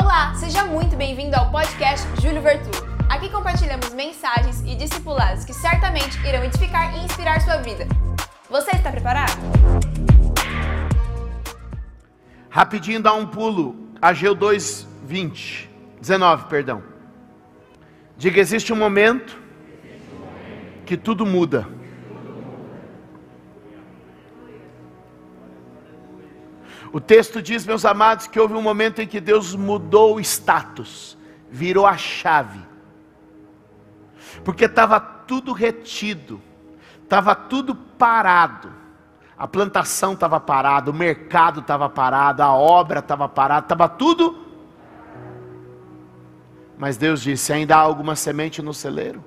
Olá, seja muito bem-vindo ao podcast Júlio Vertu. Aqui compartilhamos mensagens e discipulados que certamente irão edificar e inspirar sua vida. Você está preparado? Rapidinho dá um pulo. Ageu 2, 20. 19, perdão. Diga, existe um momento que tudo muda. O texto diz, meus amados, que houve um momento em que Deus mudou o status, virou a chave, porque estava tudo retido, estava tudo parado, a plantação estava parada, o mercado estava parado, a obra estava parada, estava tudo. Mas Deus disse: ainda há alguma semente no celeiro.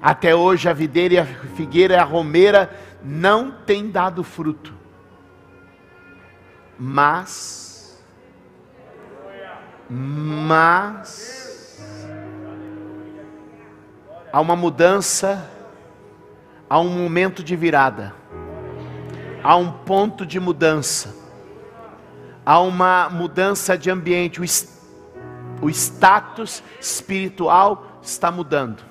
Até hoje a videira e a figueira e a romeira não têm dado fruto mas, mas, há uma mudança, há um momento de virada, há um ponto de mudança, há uma mudança de ambiente, o, o status espiritual está mudando.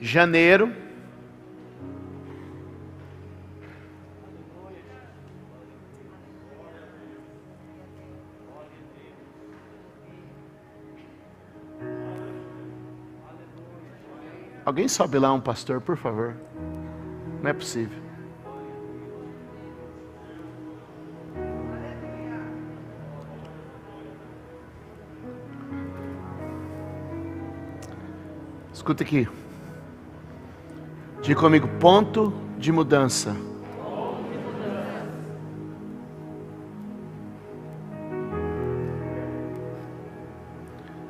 Janeiro, Alguém sobe lá um pastor, por favor. Não é possível. Escuta aqui. Diga comigo, ponto de mudança.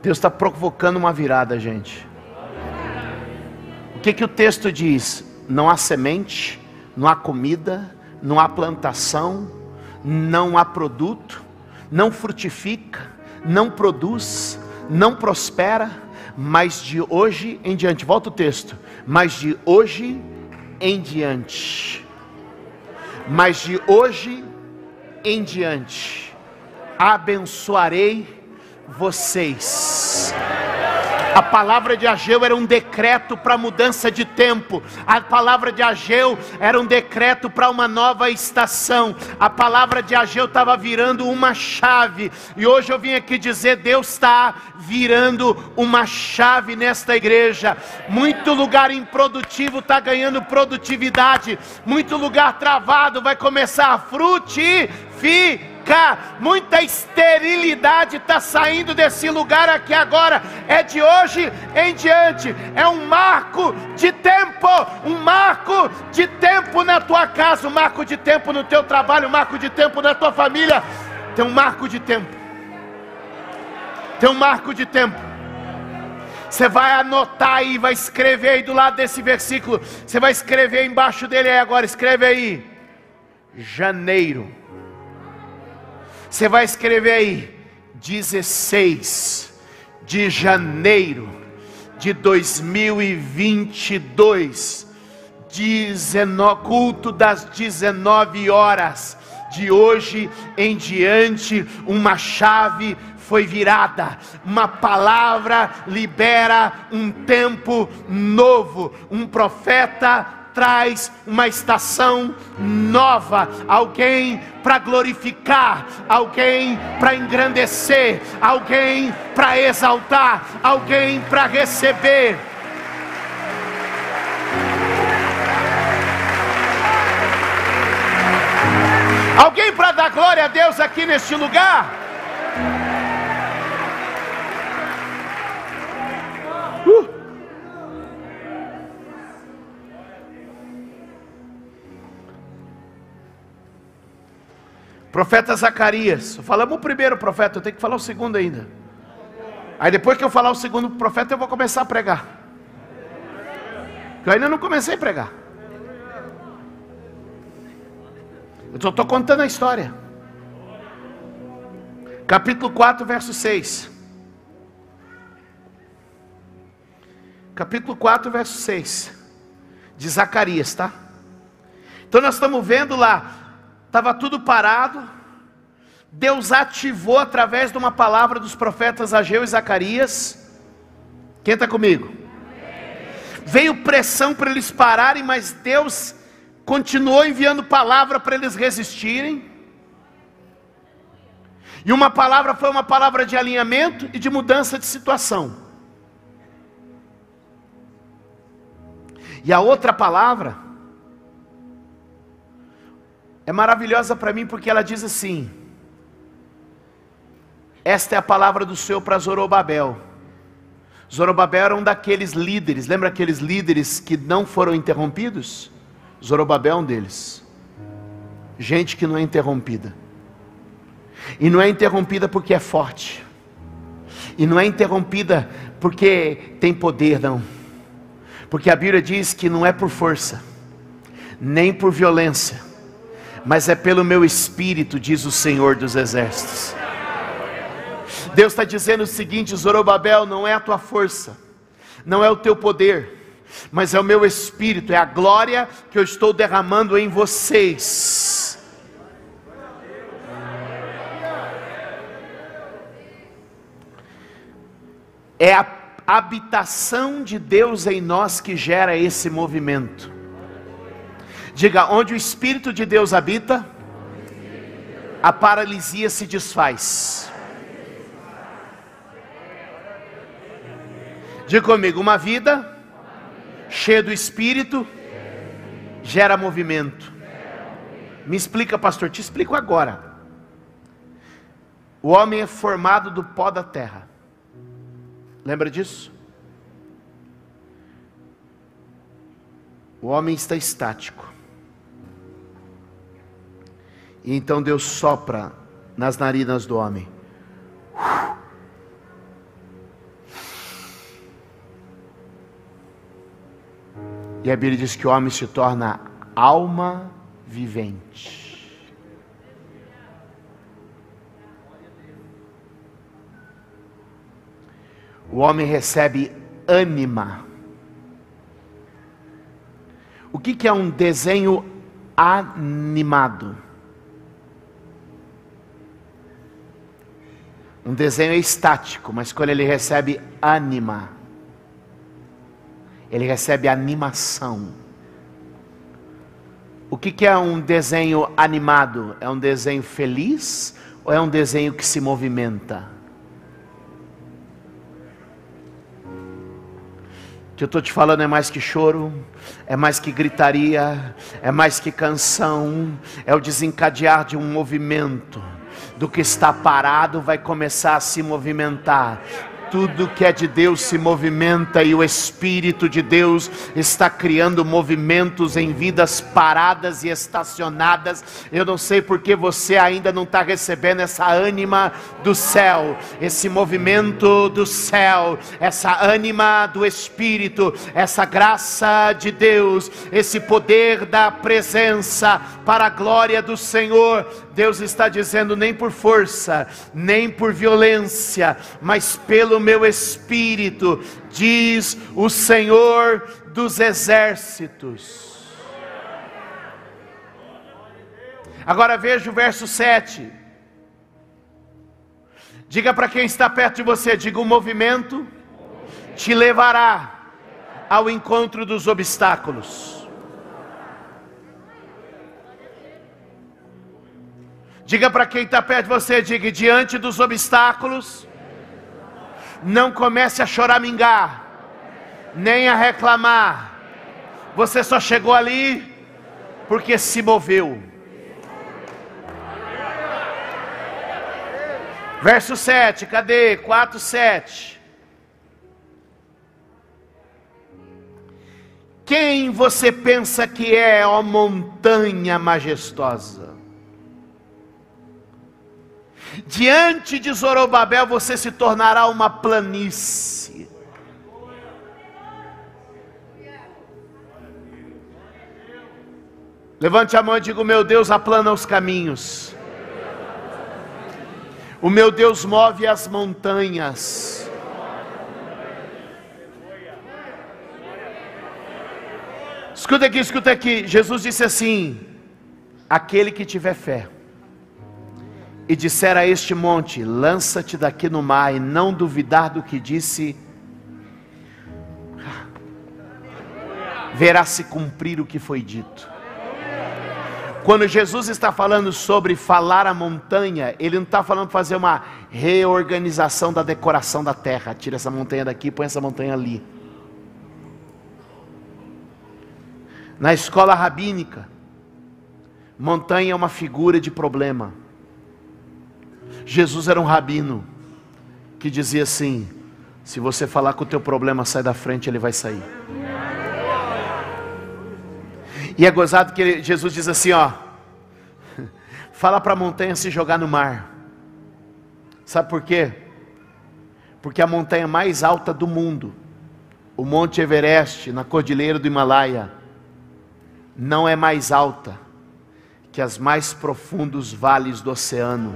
Deus está provocando uma virada, gente que, que o texto diz? Não há semente, não há comida, não há plantação, não há produto, não frutifica, não produz, não prospera, mas de hoje em diante, volta o texto, mas de hoje em diante, mas de hoje em diante, abençoarei vocês. A palavra de Ageu era um decreto para mudança de tempo. A palavra de Ageu era um decreto para uma nova estação. A palavra de Ageu estava virando uma chave. E hoje eu vim aqui dizer: Deus está virando uma chave nesta igreja. Muito lugar improdutivo está ganhando produtividade. Muito lugar travado vai começar a frutificar muita esterilidade está saindo desse lugar aqui agora, é de hoje em diante, é um marco de tempo, um marco de tempo na tua casa, um marco de tempo no teu trabalho, um marco de tempo na tua família, tem um marco de tempo, tem um marco de tempo. Você vai anotar aí, vai escrever aí do lado desse versículo. Você vai escrever embaixo dele aí agora. Escreve aí. Janeiro. Você vai escrever aí, 16 de janeiro de 2022, 19, culto das 19 horas. De hoje em diante, uma chave foi virada, uma palavra libera um tempo novo, um profeta traz uma estação nova, alguém para glorificar, alguém para engrandecer, alguém para exaltar, alguém para receber. Alguém para dar glória a Deus aqui neste lugar? Profeta Zacarias. Falamos o primeiro profeta, eu tenho que falar o segundo ainda. Aí depois que eu falar o segundo profeta, eu vou começar a pregar. Eu ainda não comecei a pregar. Eu só estou contando a história. Capítulo 4, verso 6. Capítulo 4, verso 6. De Zacarias, tá? Então nós estamos vendo lá estava tudo parado. Deus ativou através de uma palavra dos profetas Ageu e Zacarias. Quem está comigo? Veio pressão para eles pararem, mas Deus continuou enviando palavra para eles resistirem. E uma palavra foi uma palavra de alinhamento e de mudança de situação. E a outra palavra é maravilhosa para mim porque ela diz assim: Esta é a palavra do Senhor para Zorobabel. Zorobabel era um daqueles líderes, lembra aqueles líderes que não foram interrompidos? Zorobabel é um deles. Gente que não é interrompida. E não é interrompida porque é forte. E não é interrompida porque tem poder, não porque a Bíblia diz que não é por força, nem por violência, mas é pelo meu espírito, diz o Senhor dos Exércitos. Deus está dizendo o seguinte: Zorobabel, não é a tua força, não é o teu poder, mas é o meu espírito, é a glória que eu estou derramando em vocês. É a habitação de Deus em nós que gera esse movimento. Diga, onde o Espírito de Deus habita, a paralisia se desfaz. Diga comigo, uma vida cheia do Espírito gera movimento. Me explica, pastor, te explico agora. O homem é formado do pó da terra. Lembra disso? O homem está estático. E então Deus sopra nas narinas do homem. E a Bíblia diz que o homem se torna alma vivente. o homem recebe ânima. O que, que é um desenho animado? Um desenho é estático, mas quando ele recebe ânima, ele recebe animação. O que, que é um desenho animado? É um desenho feliz ou é um desenho que se movimenta? que eu estou te falando é mais que choro, é mais que gritaria, é mais que canção, é o desencadear de um movimento. Do que está parado vai começar a se movimentar tudo que é de Deus se movimenta e o Espírito de Deus está criando movimentos em vidas paradas e estacionadas. Eu não sei porque você ainda não está recebendo essa ânima do céu, esse movimento do céu, essa ânima do Espírito, essa graça de Deus, esse poder da presença para a glória do Senhor. Deus está dizendo: nem por força, nem por violência, mas pelo meu espírito, diz o Senhor dos exércitos. Agora veja o verso 7. Diga para quem está perto de você: diga, o movimento te levará ao encontro dos obstáculos. Diga para quem está perto de você, diga, diante dos obstáculos, não comece a choramingar, nem a reclamar. Você só chegou ali porque se moveu. Verso 7, cadê? 4, 7. Quem você pensa que é, ó montanha majestosa? Diante de Zorobabel você se tornará uma planície. Levante a mão e diga: Meu Deus aplana os caminhos. O meu Deus move as montanhas. Escuta aqui, escuta aqui. Jesus disse assim: Aquele que tiver fé e disser a este monte: lança-te daqui no mar, e não duvidar do que disse, verá se cumprir o que foi dito. Quando Jesus está falando sobre falar a montanha, ele não está falando fazer uma reorganização da decoração da terra. Tira essa montanha daqui, põe essa montanha ali. Na escola rabínica, montanha é uma figura de problema. Jesus era um rabino que dizia assim: se você falar que o teu problema sai da frente, ele vai sair. E é gozado que Jesus diz assim, ó, fala para a montanha se jogar no mar. Sabe por quê? Porque a montanha mais alta do mundo, o Monte Everest, na cordilheira do Himalaia, não é mais alta que as mais profundos vales do oceano.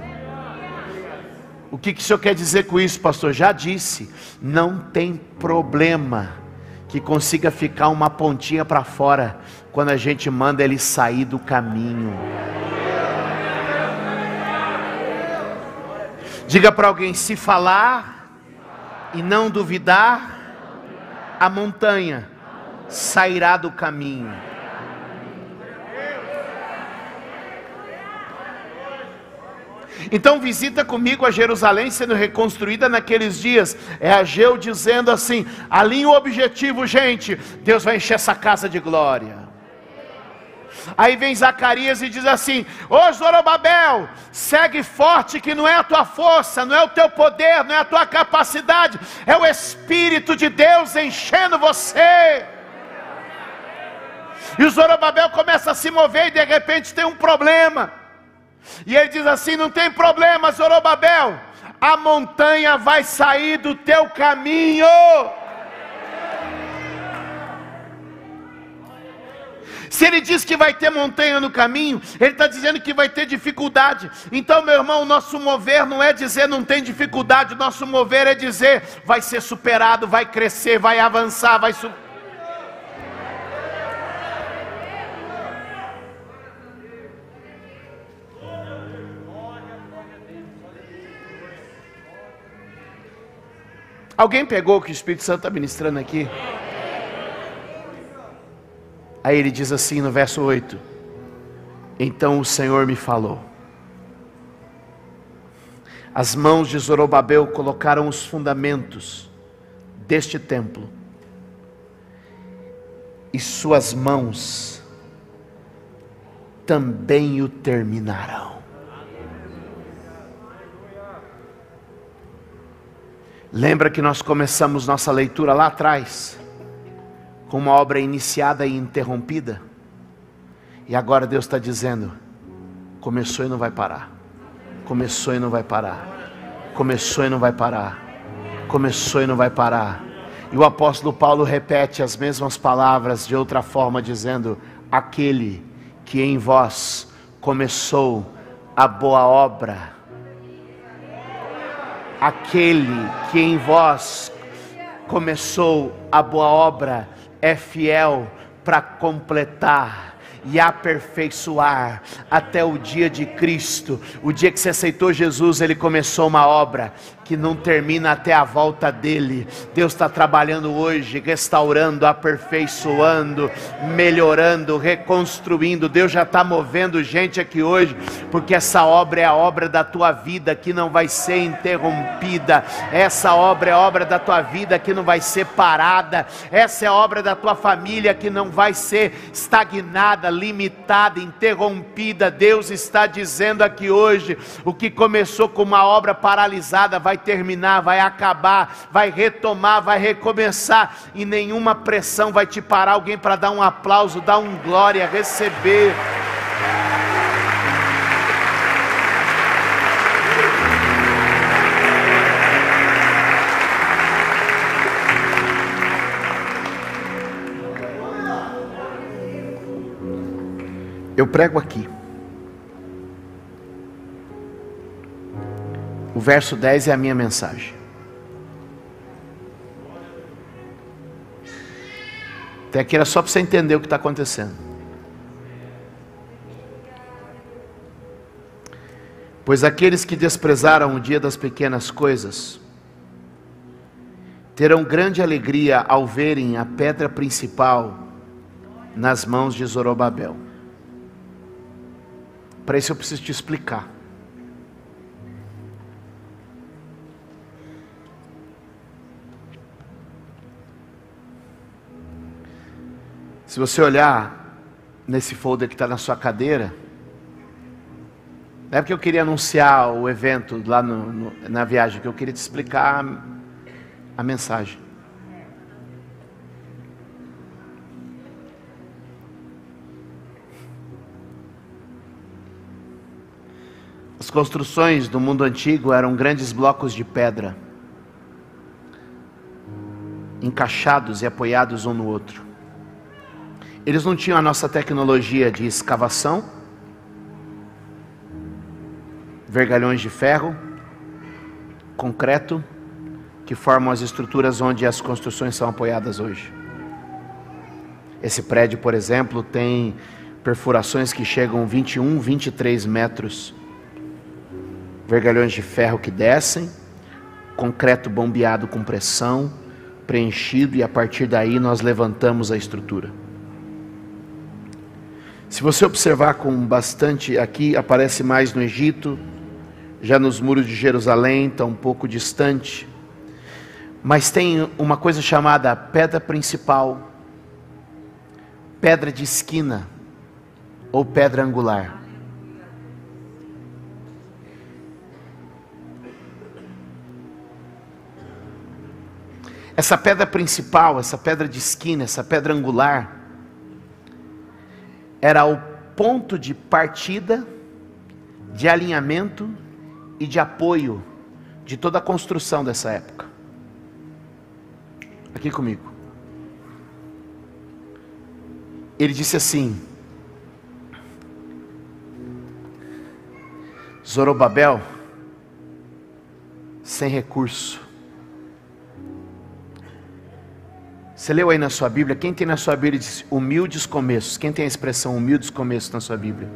O que, que o senhor quer dizer com isso, pastor? Já disse, não tem problema que consiga ficar uma pontinha para fora quando a gente manda ele sair do caminho. Diga para alguém: se falar e não duvidar, a montanha sairá do caminho. Então visita comigo a Jerusalém sendo reconstruída naqueles dias. É Ageu dizendo assim: alinha o objetivo, gente. Deus vai encher essa casa de glória. Aí vem Zacarias e diz assim: Ô Zorobabel, segue forte, que não é a tua força, não é o teu poder, não é a tua capacidade, é o Espírito de Deus enchendo você. E o Zorobabel começa a se mover e de repente tem um problema. E ele diz assim: Não tem problema, Zorobabel, a montanha vai sair do teu caminho. Se ele diz que vai ter montanha no caminho, ele está dizendo que vai ter dificuldade. Então, meu irmão, o nosso mover não é dizer não tem dificuldade, o nosso mover é dizer vai ser superado, vai crescer, vai avançar, vai subir. Alguém pegou o que o Espírito Santo está ministrando aqui? Aí ele diz assim no verso 8: Então o Senhor me falou. As mãos de Zorobabel colocaram os fundamentos deste templo, e suas mãos também o terminarão. Lembra que nós começamos nossa leitura lá atrás, com uma obra iniciada e interrompida? E agora Deus está dizendo: começou e não vai parar, começou e não vai parar, começou e não vai parar, começou e não vai parar. E o apóstolo Paulo repete as mesmas palavras de outra forma, dizendo: aquele que em vós começou a boa obra, aquele que em vós começou a boa obra é fiel para completar e aperfeiçoar até o dia de Cristo. O dia que você aceitou Jesus, ele começou uma obra que não termina até a volta dele. Deus está trabalhando hoje, restaurando, aperfeiçoando, melhorando, reconstruindo. Deus já está movendo gente aqui hoje, porque essa obra é a obra da tua vida que não vai ser interrompida. Essa obra é a obra da tua vida que não vai ser parada. Essa é a obra da tua família que não vai ser estagnada, limitada, interrompida. Deus está dizendo aqui hoje: o que começou com uma obra paralisada vai terminar, vai acabar, vai retomar, vai recomeçar, e nenhuma pressão vai te parar alguém para dar um aplauso, dar um glória, receber. Eu prego aqui. O verso 10 é a minha mensagem. Até aqui era só para você entender o que está acontecendo. Pois aqueles que desprezaram o dia das pequenas coisas terão grande alegria ao verem a pedra principal nas mãos de Zorobabel. Para isso eu preciso te explicar. Se você olhar nesse folder que está na sua cadeira, não é porque eu queria anunciar o evento lá no, no, na viagem, que eu queria te explicar a, a mensagem. As construções do mundo antigo eram grandes blocos de pedra, encaixados e apoiados um no outro. Eles não tinham a nossa tecnologia de escavação, vergalhões de ferro, concreto, que formam as estruturas onde as construções são apoiadas hoje. Esse prédio, por exemplo, tem perfurações que chegam 21, 23 metros, vergalhões de ferro que descem, concreto bombeado com pressão, preenchido, e a partir daí nós levantamos a estrutura. Se você observar com bastante aqui, aparece mais no Egito, já nos muros de Jerusalém, está um pouco distante. Mas tem uma coisa chamada pedra principal, pedra de esquina ou pedra angular. Essa pedra principal, essa pedra de esquina, essa pedra angular, era o ponto de partida, de alinhamento e de apoio de toda a construção dessa época. Aqui comigo. Ele disse assim: Zorobabel, sem recurso, Você leu aí na sua Bíblia? Quem tem na sua Bíblia diz humildes começos? Quem tem a expressão humildes começos na sua Bíblia?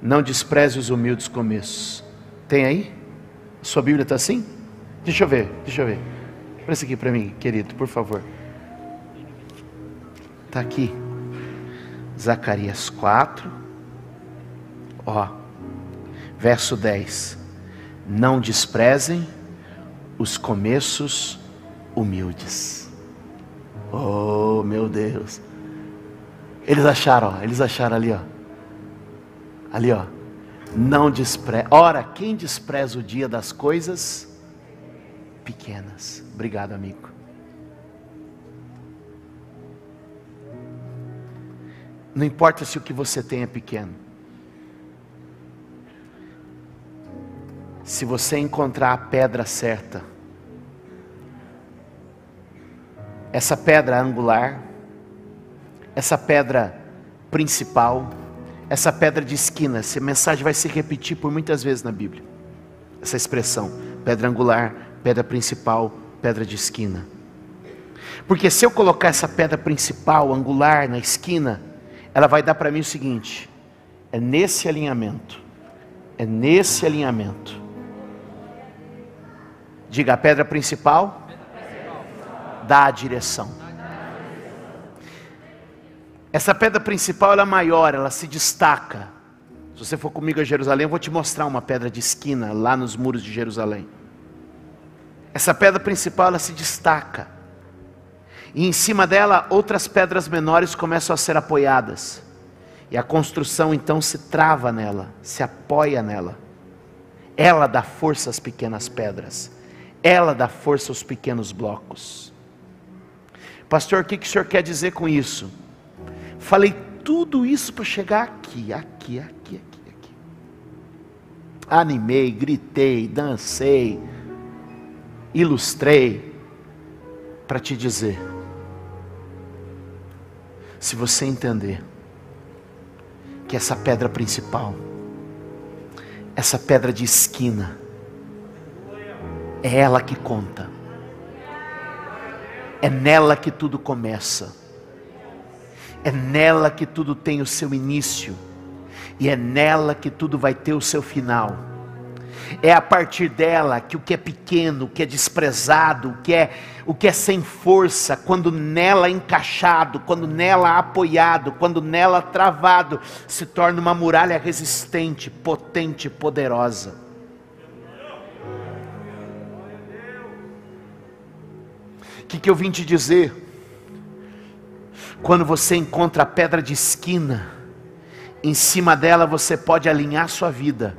Não despreze os humildes começos. Tem aí? A sua Bíblia está assim? Deixa eu ver, deixa eu ver. Presta aqui para mim, querido, por favor. Está aqui. Zacarias 4. Ó. Verso 10. Não desprezem os começos humildes. Oh, meu Deus. Eles acharam, ó, eles acharam ali, ó. Ali, ó. Não despreza. Ora, quem despreza o dia das coisas pequenas? Obrigado, amigo. Não importa se o que você tem é pequeno. Se você encontrar a pedra certa, essa pedra angular, essa pedra principal, essa pedra de esquina. Essa mensagem vai se repetir por muitas vezes na Bíblia. Essa expressão: pedra angular, pedra principal, pedra de esquina. Porque se eu colocar essa pedra principal, angular, na esquina, ela vai dar para mim o seguinte: é nesse alinhamento, é nesse alinhamento. Diga a pedra principal, dá a direção. Essa pedra principal ela é maior, ela se destaca. Se você for comigo a Jerusalém, eu vou te mostrar uma pedra de esquina lá nos muros de Jerusalém. Essa pedra principal ela se destaca. E em cima dela outras pedras menores começam a ser apoiadas. E a construção então se trava nela, se apoia nela. Ela dá força às pequenas pedras. Ela dá força aos pequenos blocos. Pastor, o que, que o senhor quer dizer com isso? Falei tudo isso para chegar aqui, aqui, aqui, aqui, aqui. Animei, gritei, dancei, ilustrei, para te dizer: se você entender que essa pedra principal, essa pedra de esquina, é ela que conta. É nela que tudo começa. É nela que tudo tem o seu início. E é nela que tudo vai ter o seu final. É a partir dela que o que é pequeno, o que é desprezado, o que é, o que é sem força, quando nela encaixado, quando nela apoiado, quando nela travado, se torna uma muralha resistente, potente, poderosa. O que, que eu vim te dizer? Quando você encontra a pedra de esquina, em cima dela você pode alinhar sua vida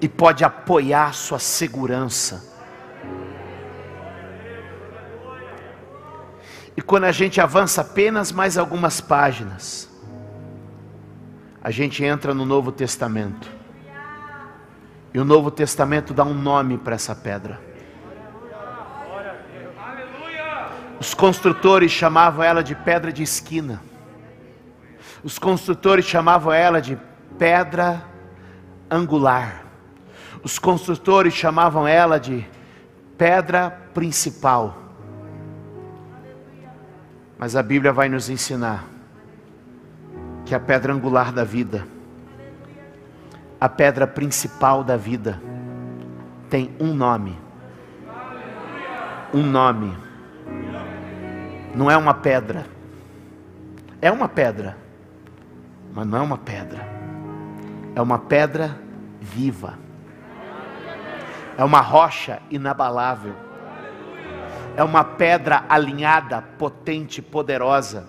e pode apoiar sua segurança. E quando a gente avança apenas mais algumas páginas, a gente entra no Novo Testamento. E o Novo Testamento dá um nome para essa pedra. Os construtores chamavam ela de pedra de esquina. Os construtores chamavam ela de pedra angular. Os construtores chamavam ela de pedra principal. Mas a Bíblia vai nos ensinar que a pedra angular da vida, a pedra principal da vida, tem um nome. Um nome. Não é uma pedra. É uma pedra mas não é uma pedra, é uma pedra viva, é uma rocha inabalável, é uma pedra alinhada, potente, poderosa.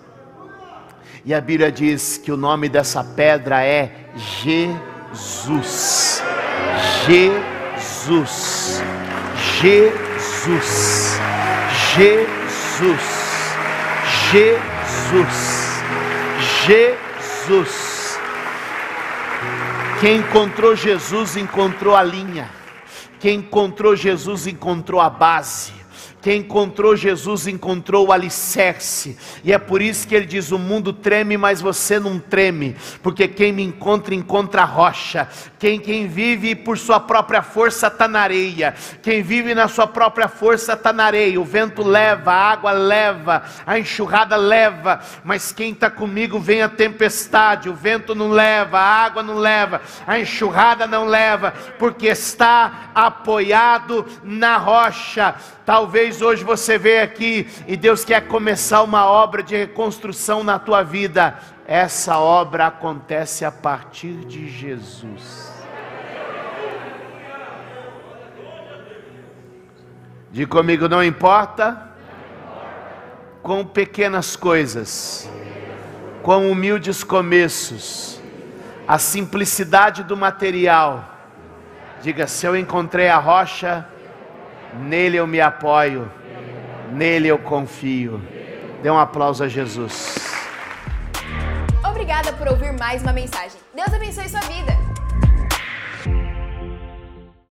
E a Bíblia diz que o nome dessa pedra é Jesus. Jesus. Jesus. Jesus. Jesus. Jesus. Quem encontrou Jesus encontrou a linha. Quem encontrou Jesus encontrou a base. Quem encontrou Jesus encontrou o alicerce, e é por isso que ele diz: O mundo treme, mas você não treme, porque quem me encontra, encontra a rocha. Quem, quem vive por sua própria força está na areia, quem vive na sua própria força está na areia. O vento leva, a água leva, a enxurrada leva, mas quem está comigo vem a tempestade. O vento não leva, a água não leva, a enxurrada não leva, porque está apoiado na rocha. Talvez hoje você veja aqui e Deus quer começar uma obra de reconstrução na tua vida. Essa obra acontece a partir de Jesus. Diga comigo, não importa com pequenas coisas, com humildes começos, a simplicidade do material. Diga, se eu encontrei a rocha, Nele eu me apoio, nele eu confio. Dê um aplauso a Jesus. Obrigada por ouvir mais uma mensagem. Deus abençoe sua vida.